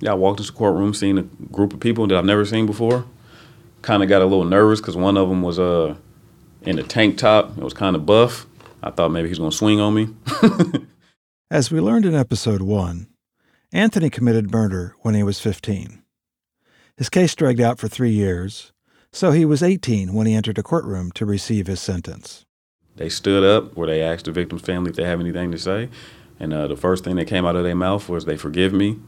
Yeah, I walked into the courtroom, seen a group of people that I've never seen before. Kind of got a little nervous because one of them was uh, in a tank top. It was kind of buff. I thought maybe he's going to swing on me. As we learned in episode one, Anthony committed murder when he was 15. His case dragged out for three years, so he was 18 when he entered a courtroom to receive his sentence. They stood up where they asked the victim's family if they have anything to say. And uh, the first thing that came out of their mouth was they forgive me.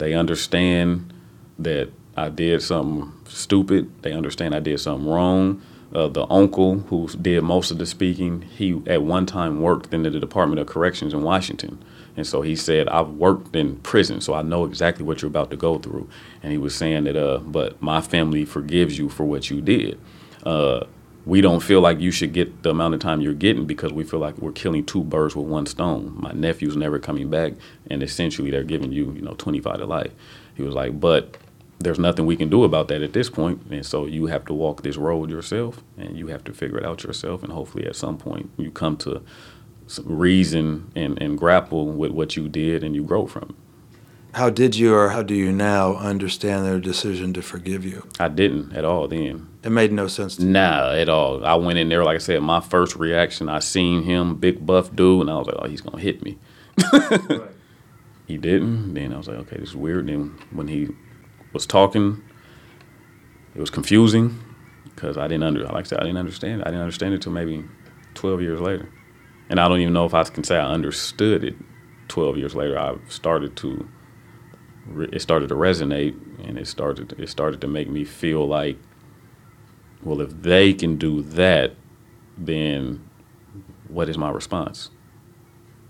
They understand that I did something stupid. They understand I did something wrong. Uh, the uncle who did most of the speaking, he at one time worked in the Department of Corrections in Washington. And so he said, I've worked in prison, so I know exactly what you're about to go through. And he was saying that, uh, but my family forgives you for what you did. Uh, we don't feel like you should get the amount of time you're getting because we feel like we're killing two birds with one stone. My nephew's never coming back, and essentially they're giving you, you know, 25 to life. He was like, but there's nothing we can do about that at this point, and so you have to walk this road yourself, and you have to figure it out yourself, and hopefully at some point you come to reason and, and grapple with what you did, and you grow from it. How did you or how do you now understand their decision to forgive you? I didn't at all then. It made no sense to Nah, at all. I went in there, like I said, my first reaction, I seen him, big buff dude, and I was like, oh, he's going to hit me. right. He didn't. Then I was like, okay, this is weird. Then when he was talking, it was confusing because I didn't under, like I said, I didn't understand it. I didn't understand it until maybe 12 years later. And I don't even know if I can say I understood it 12 years later. I started to it started to resonate and it started it started to make me feel like well if they can do that then what is my response?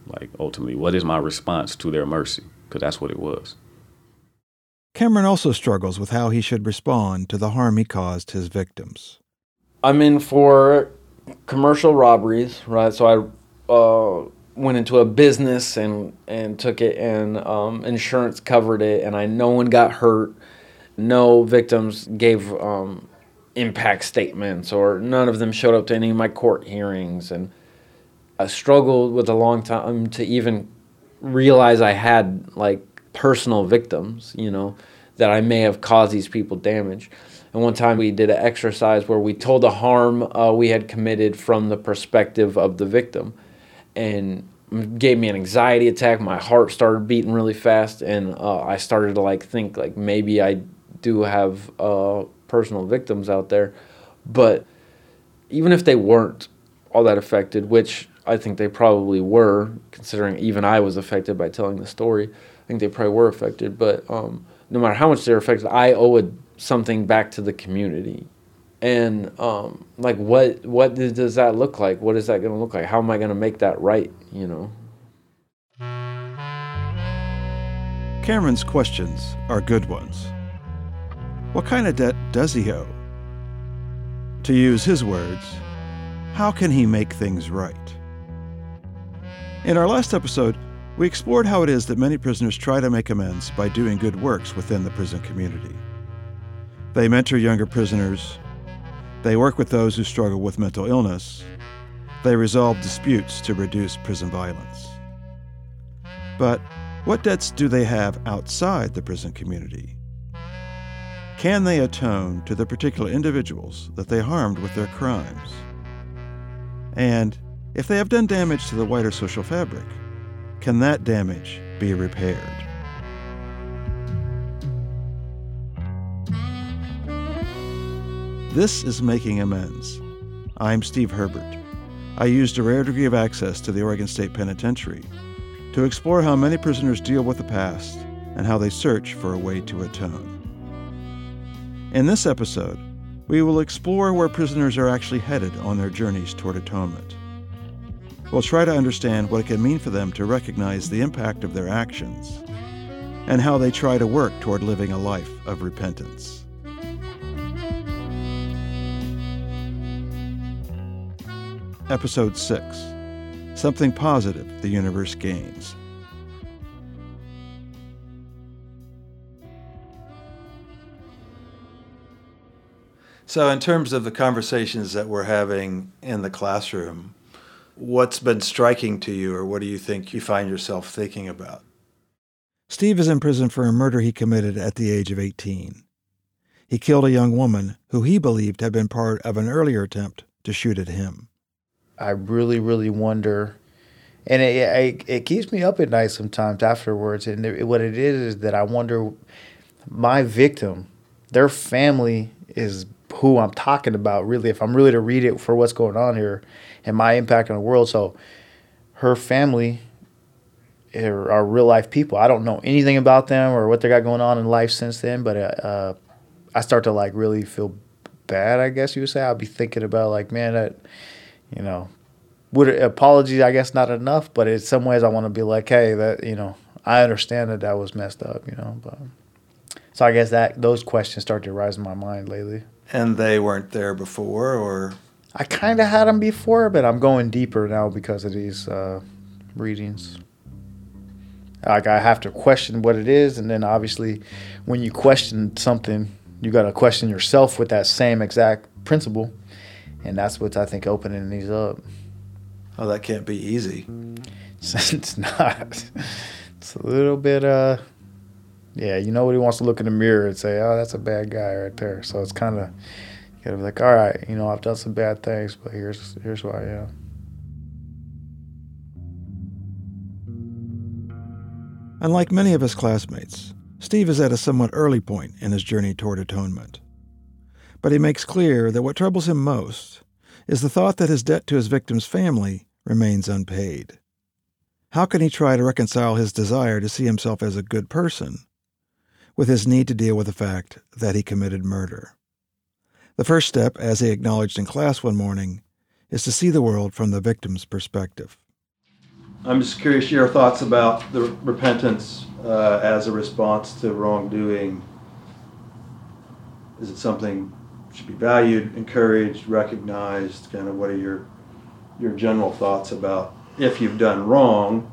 Like ultimately what is my response to their mercy? Because that's what it was. Cameron also struggles with how he should respond to the harm he caused his victims. I'm in for commercial robberies right? So i uh, went into a business and and took it and um, insurance covered it and I no one got hurt. No victims gave um, impact statements or none of them showed up to any of my court hearings and I struggled with a long time to even realize I had like personal victims you know that I may have caused these people damage. And one time we did an exercise where we told the harm uh, we had committed from the perspective of the victim and gave me an anxiety attack. My heart started beating really fast, and uh, I started to like think like maybe I do have uh, personal victims out there, but even if they weren't all that affected, which I think they probably were, considering even I was affected by telling the story. I think they probably were affected, but um, no matter how much they're affected, I owe something back to the community and um, like what what does that look like? What is that going to look like? How am i going to make that right you know? Cameron's questions are good ones. What kind of debt does he owe? To use his words how can he make things right? In our last episode we explored how it is that many prisoners try to make amends by doing good works within the prison community. They mentor younger prisoners they work with those who struggle with mental illness. They resolve disputes to reduce prison violence. But what debts do they have outside the prison community? Can they atone to the particular individuals that they harmed with their crimes? And if they have done damage to the wider social fabric, can that damage be repaired? This is Making Amends. I'm Steve Herbert. I used a rare degree of access to the Oregon State Penitentiary to explore how many prisoners deal with the past and how they search for a way to atone. In this episode, we will explore where prisoners are actually headed on their journeys toward atonement. We'll try to understand what it can mean for them to recognize the impact of their actions and how they try to work toward living a life of repentance. Episode 6 Something Positive the Universe Gains. So, in terms of the conversations that we're having in the classroom, what's been striking to you, or what do you think you find yourself thinking about? Steve is in prison for a murder he committed at the age of 18. He killed a young woman who he believed had been part of an earlier attempt to shoot at him. I really, really wonder, and it, it, it keeps me up at night sometimes afterwards. And it, what it is is that I wonder, my victim, their family is who I'm talking about. Really, if I'm really to read it for what's going on here, and my impact on the world. So, her family are, are real life people. I don't know anything about them or what they got going on in life since then, but uh, I start to like really feel bad. I guess you would say. I'll be thinking about like, man, that you know, would apologies I guess not enough, but in some ways, I want to be like, hey, that you know, I understand that that was messed up, you know, but. So I guess that those questions start to rise in my mind lately. And they weren't there before, or I kind of had them before, but I'm going deeper now because of these uh, readings. Like I have to question what it is, and then obviously, when you question something, you got to question yourself with that same exact principle, and that's what's I think opening these up. Oh, that can't be easy. it's not. It's a little bit uh, yeah. You know what he wants to look in the mirror and say, oh, that's a bad guy right there. So it's kind of you gotta be like, all right, you know, I've done some bad things, but here's here's who I am. Unlike many of his classmates, Steve is at a somewhat early point in his journey toward atonement. But he makes clear that what troubles him most is the thought that his debt to his victim's family remains unpaid. How can he try to reconcile his desire to see himself as a good person with his need to deal with the fact that he committed murder? The first step, as he acknowledged in class one morning, is to see the world from the victim's perspective. I'm just curious your thoughts about the repentance uh, as a response to wrongdoing. Is it something should be valued, encouraged, recognized? Kind of what are your your general thoughts about if you've done wrong?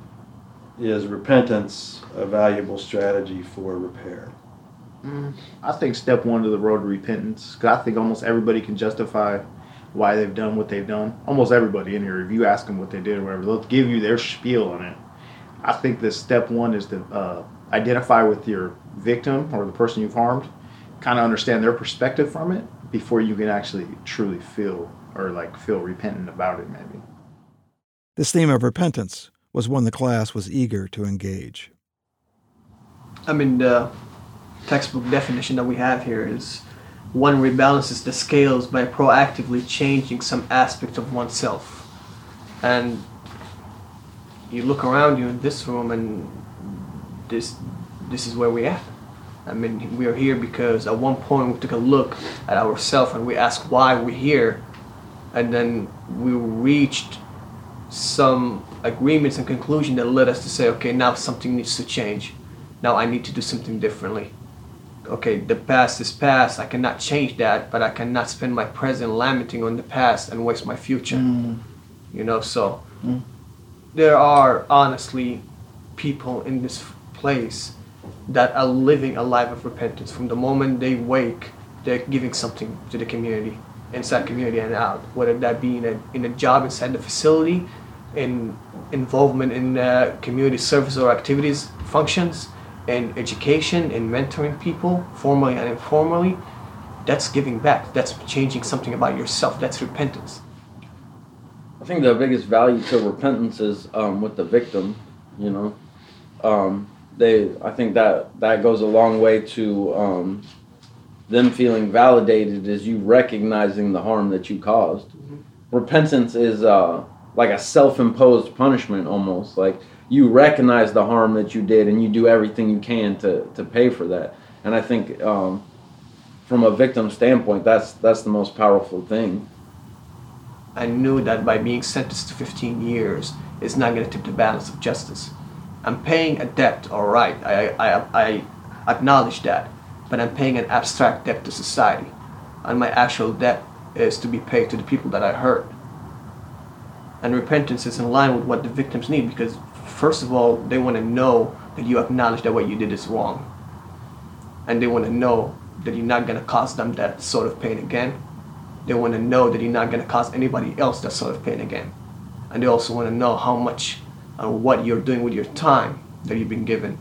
Is repentance a valuable strategy for repair? Mm, I think step one to the road to repentance, because I think almost everybody can justify why they've done what they've done. Almost everybody in here, if you ask them what they did or whatever, they'll give you their spiel on it. I think that step one is to uh, identify with your victim or the person you've harmed, kind of understand their perspective from it before you can actually truly feel or like feel repentant about it, maybe. This theme of repentance was one the class was eager to engage. I mean, the textbook definition that we have here is one rebalances the scales by proactively changing some aspect of oneself. And you look around you in this room and this this is where we at. I mean, we are here because at one point we took a look at ourselves and we asked why we're here, and then we reached some agreements and conclusion that led us to say, okay, now something needs to change. Now I need to do something differently okay, the past is past. I cannot change that, but I cannot spend my present lamenting on the past and waste my future. Mm. You know, so mm. there are honestly people in this place that are living a life of repentance. From the moment they wake, they're giving something to the community, inside community and out. Whether that be in a, in a job inside the facility, in involvement in uh, community service or activities functions, in education in mentoring people, formally and informally, that's giving back. That's changing something about yourself. That's repentance. I think the biggest value to repentance is um, with the victim. You know, um, they. I think that that goes a long way to um, them feeling validated as you recognizing the harm that you caused. Mm-hmm. Repentance is uh, like a self-imposed punishment, almost like you recognize the harm that you did and you do everything you can to, to pay for that. And I think um, from a victim standpoint, that's that's the most powerful thing. I knew that by being sentenced to 15 years, it's not going to tip the balance of justice. I'm paying a debt, all right. I, I, I acknowledge that, but I'm paying an abstract debt to society, and my actual debt is to be paid to the people that I hurt. And repentance is in line with what the victims need because first of all, they want to know that you acknowledge that what you did is wrong. And they want to know that you're not going to cause them that sort of pain again. They want to know that you're not going to cause anybody else that sort of pain again. And they also want to know how much and what you're doing with your time that you've been given.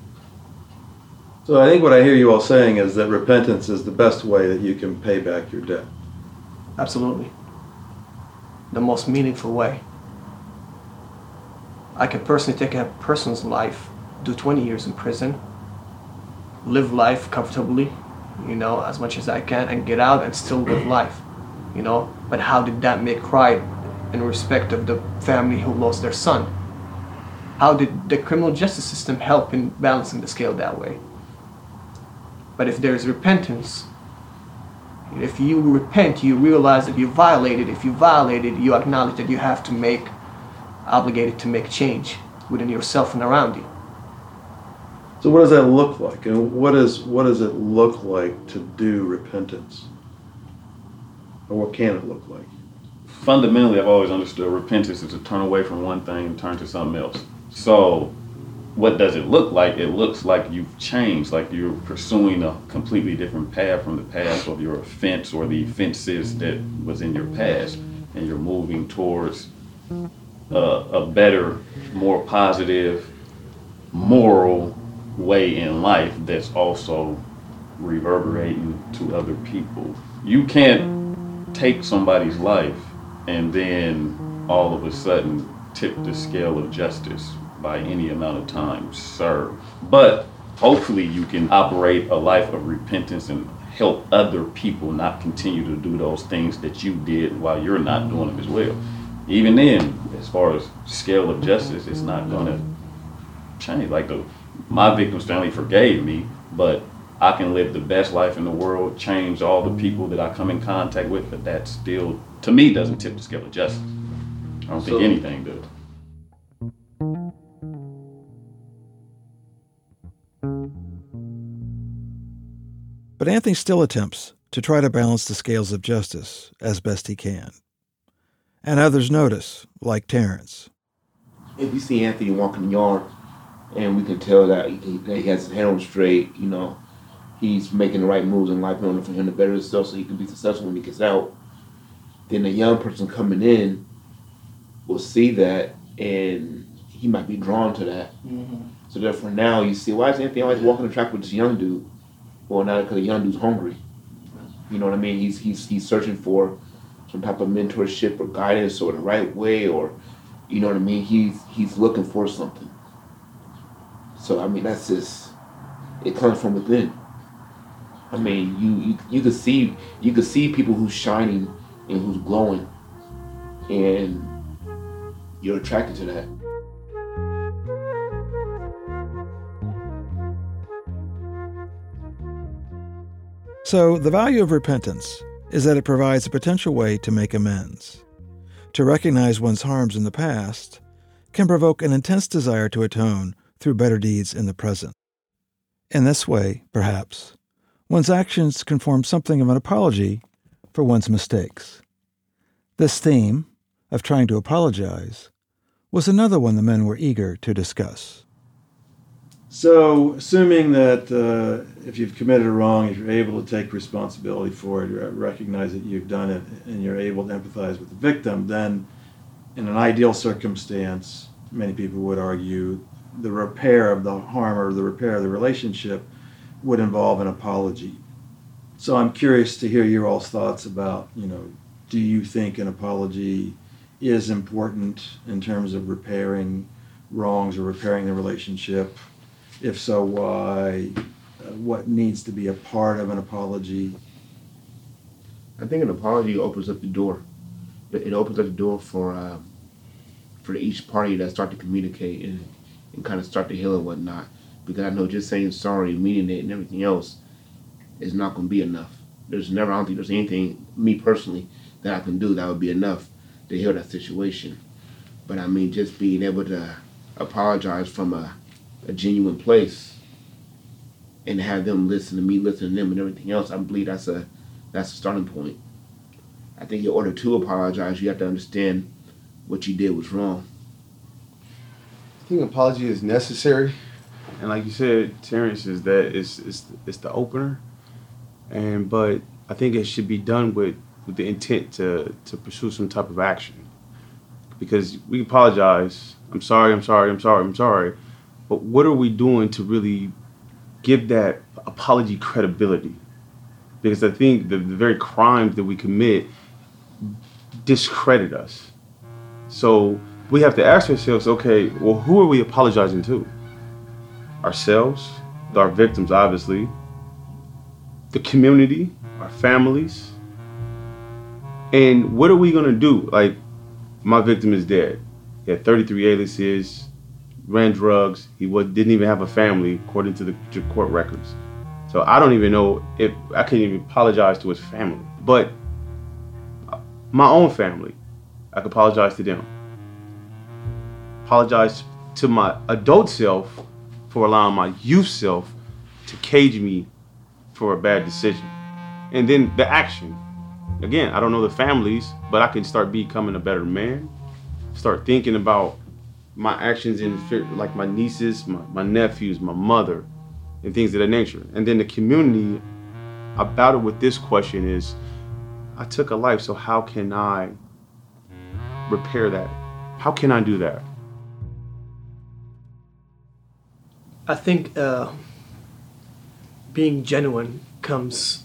So I think what I hear you all saying is that repentance is the best way that you can pay back your debt. Absolutely. The most meaningful way. I can personally take a person's life, do 20 years in prison, live life comfortably, you know, as much as I can, and get out and still live life, you know. But how did that make right in respect of the family who lost their son? How did the criminal justice system help in balancing the scale that way? But if there's repentance, if you repent, you realize that you violated. If you violated, you acknowledge that you have to make, obligated to make change within yourself and around you. So what does that look like? And what is what does it look like to do repentance? Or what can it look like? Fundamentally, I've always understood repentance is to turn away from one thing and turn to something else. So, what does it look like? It looks like you've changed, like you're pursuing a completely different path from the past of your offense or the offenses that was in your past, and you're moving towards uh, a better, more positive, moral way in life that's also reverberating to other people. You can't take somebody's life and then all of a sudden tip the scale of justice by any amount of time served. But hopefully you can operate a life of repentance and help other people not continue to do those things that you did while you're not doing them as well. Even then, as far as scale of justice, it's not gonna change. Like the my victim's family forgave me, but I can live the best life in the world, change all the people that I come in contact with, but that still, to me, doesn't tip the scale of justice. I don't think anything does. But Anthony still attempts to try to balance the scales of justice as best he can. And others notice, like Terrence. if you see Anthony walking the yard, and we can tell that he, that he has his head on straight, you know, he's making the right moves in life in order for him to better himself so he can be successful when he gets out. Then a young person coming in will see that, and he might be drawn to that. Mm-hmm. So therefore, now you see why is Anthony always walking the track with this young dude? Well, now because the young dude's hungry. You know what I mean? He's he's he's searching for some type of mentorship or guidance or the right way or you know what I mean? He's he's looking for something. So I mean that's just it comes from within. I mean you you, you could see you can see people who's shining and who's glowing and you're attracted to that. So, the value of repentance is that it provides a potential way to make amends. To recognize one's harms in the past can provoke an intense desire to atone through better deeds in the present. In this way, perhaps, one's actions can form something of an apology for one's mistakes. This theme of trying to apologize was another one the men were eager to discuss. So, assuming that uh, if you've committed a wrong, if you're able to take responsibility for it, recognize that you've done it, and you're able to empathize with the victim, then in an ideal circumstance, many people would argue the repair of the harm or the repair of the relationship would involve an apology. So, I'm curious to hear your all's thoughts about, you know, do you think an apology is important in terms of repairing wrongs or repairing the relationship? If so, why? What needs to be a part of an apology? I think an apology opens up the door. It opens up the door for uh, for each party to start to communicate and, and kind of start to heal and whatnot. Because I know just saying sorry, meaning it, and everything else is not going to be enough. There's never, I don't think there's anything, me personally, that I can do that would be enough to heal that situation. But I mean, just being able to apologize from a, a genuine place and have them listen to me, listen to them, and everything else, I believe that's a that's a starting point. I think in order to apologize, you have to understand what you did was wrong. I think apology is necessary, and like you said, Terrence, is that it's it's it's the opener, and but I think it should be done with with the intent to to pursue some type of action, because we apologize. I'm sorry. I'm sorry. I'm sorry. I'm sorry. But what are we doing to really give that apology credibility. Because I think the, the very crimes that we commit discredit us. So we have to ask ourselves, okay, well, who are we apologizing to? Ourselves, our victims, obviously, the community, our families. And what are we gonna do? Like, my victim is dead. He had 33 aliases, ran drugs. He was, didn't even have a family, according to the court records. So I don't even know if I can't even apologize to his family. But uh, my own family, I could apologize to them. Apologize to my adult self for allowing my youth self to cage me for a bad decision. And then the action. Again, I don't know the families, but I can start becoming a better man. Start thinking about my actions in like my nieces, my, my nephews, my mother, and things of that nature. And then the community about it with this question is I took a life, so how can I repair that? How can I do that? I think uh, being genuine comes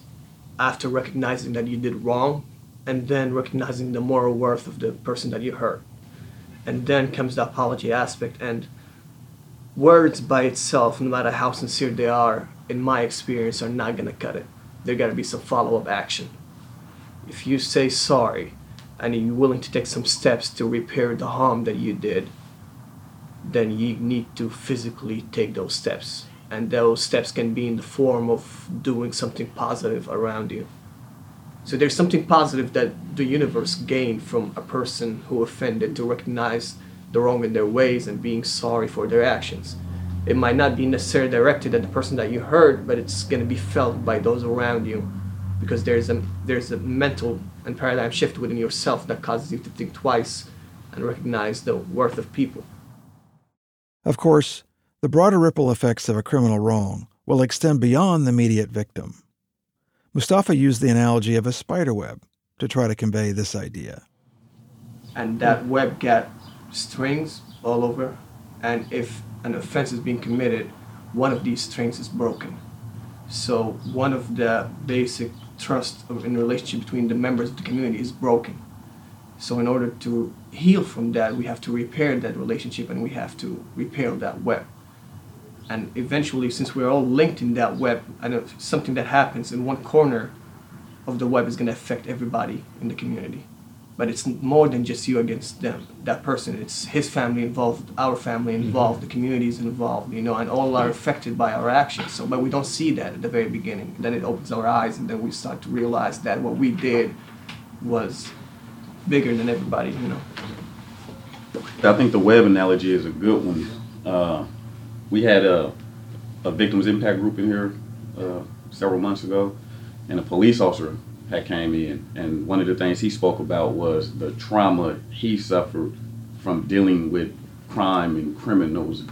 after recognizing that you did wrong and then recognizing the moral worth of the person that you hurt. And then comes the apology aspect. And words by itself, no matter how sincere they are, in my experience, are not going to cut it. There got to be some follow up action. If you say sorry and you're willing to take some steps to repair the harm that you did, then you need to physically take those steps. And those steps can be in the form of doing something positive around you. So there's something positive that the universe gained from a person who offended to recognize the wrong in their ways and being sorry for their actions. It might not be necessarily directed at the person that you hurt, but it's going to be felt by those around you because there's a there's a mental and paradigm shift within yourself that causes you to think twice and recognize the worth of people. Of course, the broader ripple effects of a criminal wrong will extend beyond the immediate victim. Mustafa used the analogy of a spider web to try to convey this idea. And that web got strings all over, and if an offense is being committed, one of these strings is broken. So one of the basic trust in relationship between the members of the community is broken. So in order to heal from that, we have to repair that relationship and we have to repair that web. And eventually, since we're all linked in that web, and something that happens in one corner of the web is going to affect everybody in the community. But it's more than just you against them, that person. It's his family involved, our family involved, mm-hmm. the community is involved, you know, and all are affected by our actions. So, but we don't see that at the very beginning. Then it opens our eyes, and then we start to realize that what we did was bigger than everybody, you know. I think the web analogy is a good one. Uh, we had a, a victims impact group in here uh, several months ago, and a police officer had came in, and one of the things he spoke about was the trauma he suffered from dealing with crime and criminals.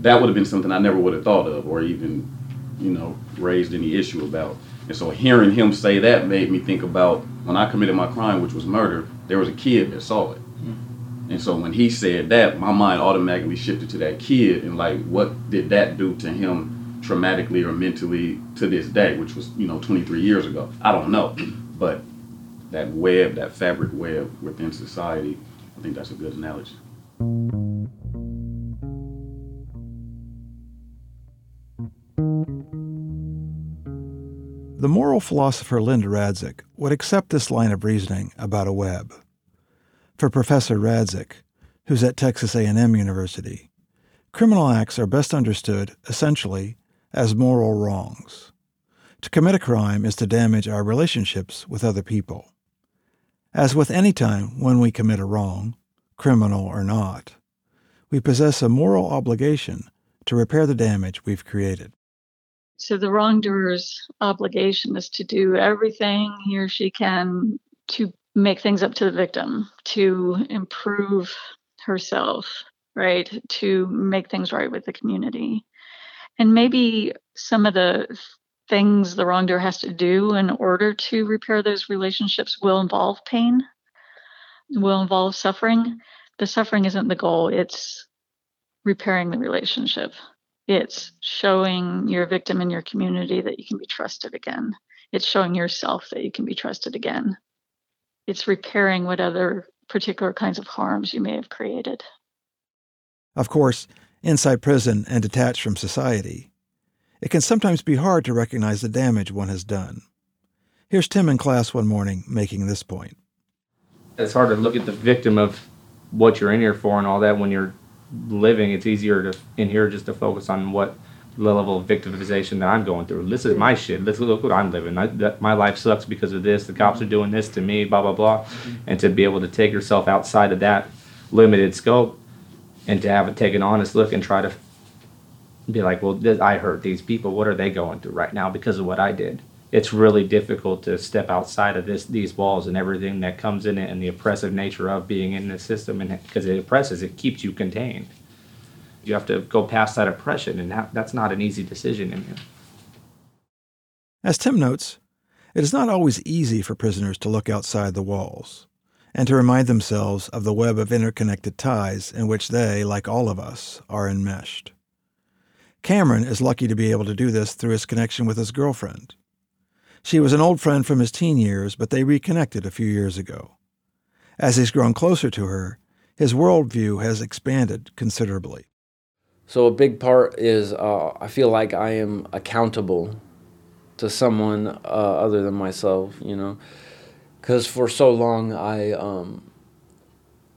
That would have been something I never would have thought of, or even, you know, raised any issue about. And so hearing him say that made me think about when I committed my crime, which was murder. There was a kid that saw it. And so when he said that, my mind automatically shifted to that kid and like, what did that do to him traumatically or mentally to this day, which was, you know, 23 years ago? I don't know. But that web, that fabric web within society, I think that's a good analogy. The moral philosopher Linda Radzik would accept this line of reasoning about a web. For Professor Radzik, who's at Texas A&M University, criminal acts are best understood essentially as moral wrongs. To commit a crime is to damage our relationships with other people. As with any time when we commit a wrong, criminal or not, we possess a moral obligation to repair the damage we've created. So the wrongdoer's obligation is to do everything he or she can to make things up to the victim, to improve herself, right? To make things right with the community. And maybe some of the things the wrongdoer has to do in order to repair those relationships will involve pain, will involve suffering. The suffering isn't the goal, it's repairing the relationship. It's showing your victim in your community that you can be trusted again. It's showing yourself that you can be trusted again. It's repairing what other particular kinds of harms you may have created. Of course, inside prison and detached from society, it can sometimes be hard to recognize the damage one has done. Here's Tim in class one morning making this point. It's hard to look at the victim of what you're in here for and all that when you're living. It's easier to in here just to focus on what the level of victimization that I'm going through. This is my shit. Let's look what I'm living. I, that, my life sucks because of this. The cops are doing this to me. Blah blah blah. And to be able to take yourself outside of that limited scope and to have it take an honest look and try to be like, well, this, I hurt these people. What are they going through right now because of what I did? It's really difficult to step outside of this these walls and everything that comes in it and the oppressive nature of being in the system and because it oppresses, it keeps you contained. You have to go past that oppression, and that, that's not an easy decision in here. As Tim notes, it is not always easy for prisoners to look outside the walls and to remind themselves of the web of interconnected ties in which they, like all of us, are enmeshed. Cameron is lucky to be able to do this through his connection with his girlfriend. She was an old friend from his teen years, but they reconnected a few years ago. As he's grown closer to her, his worldview has expanded considerably. So a big part is uh, I feel like I am accountable to someone uh, other than myself, you know, because for so long I um,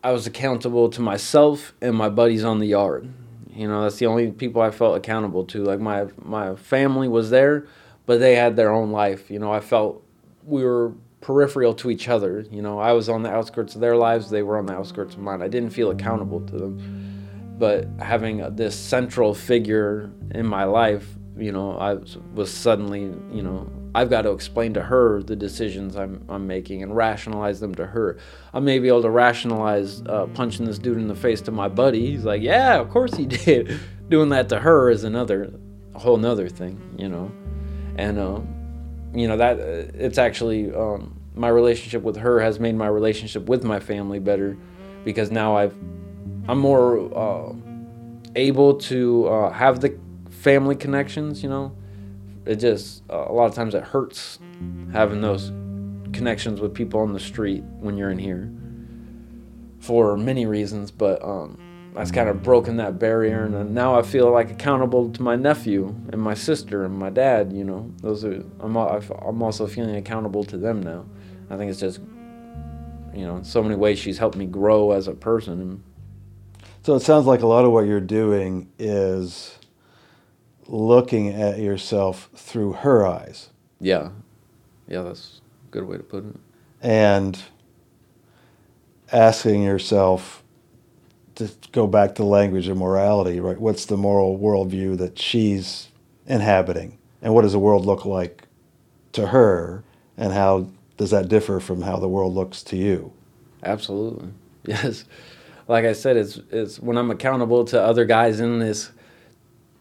I was accountable to myself and my buddies on the yard. You know, that's the only people I felt accountable to. Like my my family was there, but they had their own life. You know, I felt we were peripheral to each other. You know, I was on the outskirts of their lives, they were on the outskirts of mine. I didn't feel accountable to them but having this central figure in my life, you know, I was suddenly, you know, I've got to explain to her the decisions I'm, I'm making and rationalize them to her. I may be able to rationalize uh, punching this dude in the face to my buddy. He's like, yeah, of course he did. Doing that to her is another, a whole nother thing, you know. And, um, you know, that uh, it's actually, um, my relationship with her has made my relationship with my family better because now I've I'm more uh, able to uh, have the family connections. You know, it just uh, a lot of times it hurts having those connections with people on the street when you're in here for many reasons, but um, that's kind of broken that barrier, and now I feel like accountable to my nephew and my sister and my dad. You know, those are I'm I'm also feeling accountable to them now. I think it's just you know in so many ways she's helped me grow as a person so it sounds like a lot of what you're doing is looking at yourself through her eyes. Yeah. Yeah, that's a good way to put it. And asking yourself to go back to language of morality, right? What's the moral worldview that she's inhabiting? And what does the world look like to her? And how does that differ from how the world looks to you? Absolutely. Yes like I said, it's it's when I'm accountable to other guys in this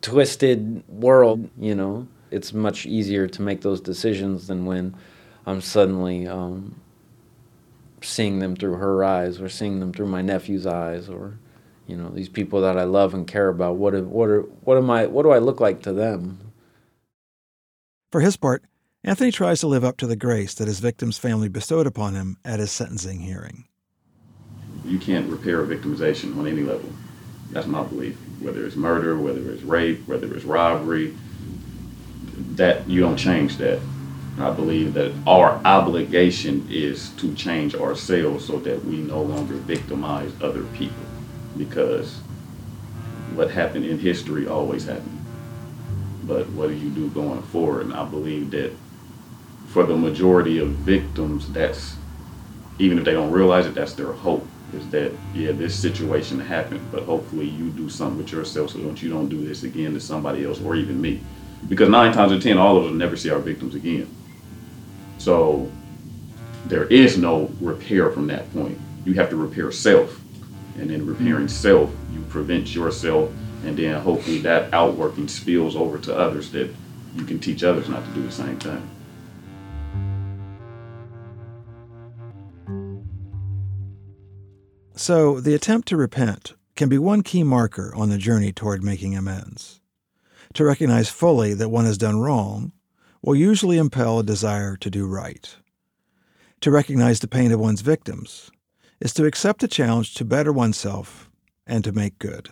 twisted world. You know, it's much easier to make those decisions than when I'm suddenly um, seeing them through her eyes or seeing them through my nephew's eyes or you know these people that I love and care about. What what are what am I? What do I look like to them? For his part, Anthony tries to live up to the grace that his victim's family bestowed upon him at his sentencing hearing you can't repair a victimization on any level. That's my belief. Whether it's murder, whether it's rape, whether it's robbery, that you don't change that. I believe that our obligation is to change ourselves so that we no longer victimize other people because what happened in history always happened. But what do you do going forward? And I believe that for the majority of victims, that's even if they don't realize it, that's their hope is that yeah this situation happened but hopefully you do something with yourself so don't you don't do this again to somebody else or even me. Because nine times out of ten all of us never see our victims again. So there is no repair from that point. You have to repair self. And in repairing self you prevent yourself and then hopefully that outworking spills over to others that you can teach others not to do the same thing So, the attempt to repent can be one key marker on the journey toward making amends. To recognize fully that one has done wrong will usually impel a desire to do right. To recognize the pain of one's victims is to accept the challenge to better oneself and to make good.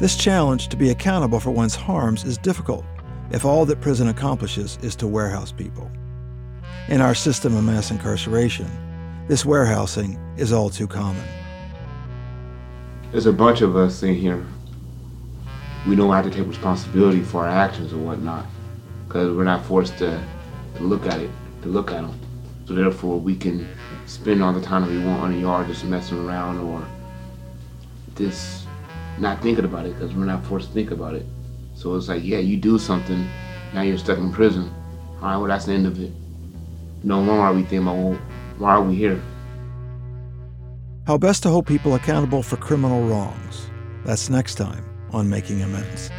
This challenge to be accountable for one's harms is difficult if all that prison accomplishes is to warehouse people. In our system of mass incarceration, this warehousing is all too common. There's a bunch of us in here. We don't have to take responsibility for our actions or whatnot, because we're not forced to, to look at it, to look at them. So therefore, we can spend all the time that we want on the yard just messing around or just not thinking about it, because we're not forced to think about it. So it's like, yeah, you do something, now you're stuck in prison. All right, well, that's the end of it. No longer are we thinking about, well, why are we here? How best to hold people accountable for criminal wrongs. That's next time on Making Amends.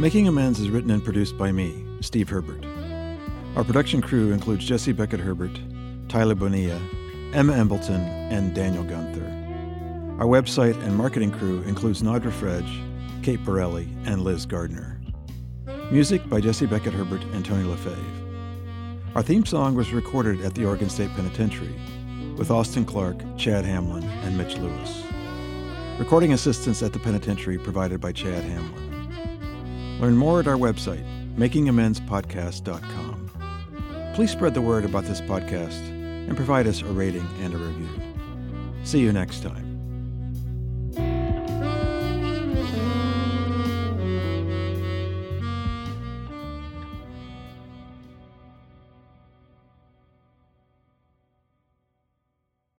Making Amends is written and produced by me, Steve Herbert. Our production crew includes Jesse Beckett Herbert, Tyler Bonilla, Emma Embleton, and Daniel Gunther. Our website and marketing crew includes Nadra Fredge, Kate Borelli, and Liz Gardner. Music by Jesse Beckett Herbert and Tony LaFave. Our theme song was recorded at the Oregon State Penitentiary with Austin Clark, Chad Hamlin, and Mitch Lewis. Recording assistance at the penitentiary provided by Chad Hamlin. Learn more at our website, makingamendspodcast.com. Please spread the word about this podcast and provide us a rating and a review. See you next time.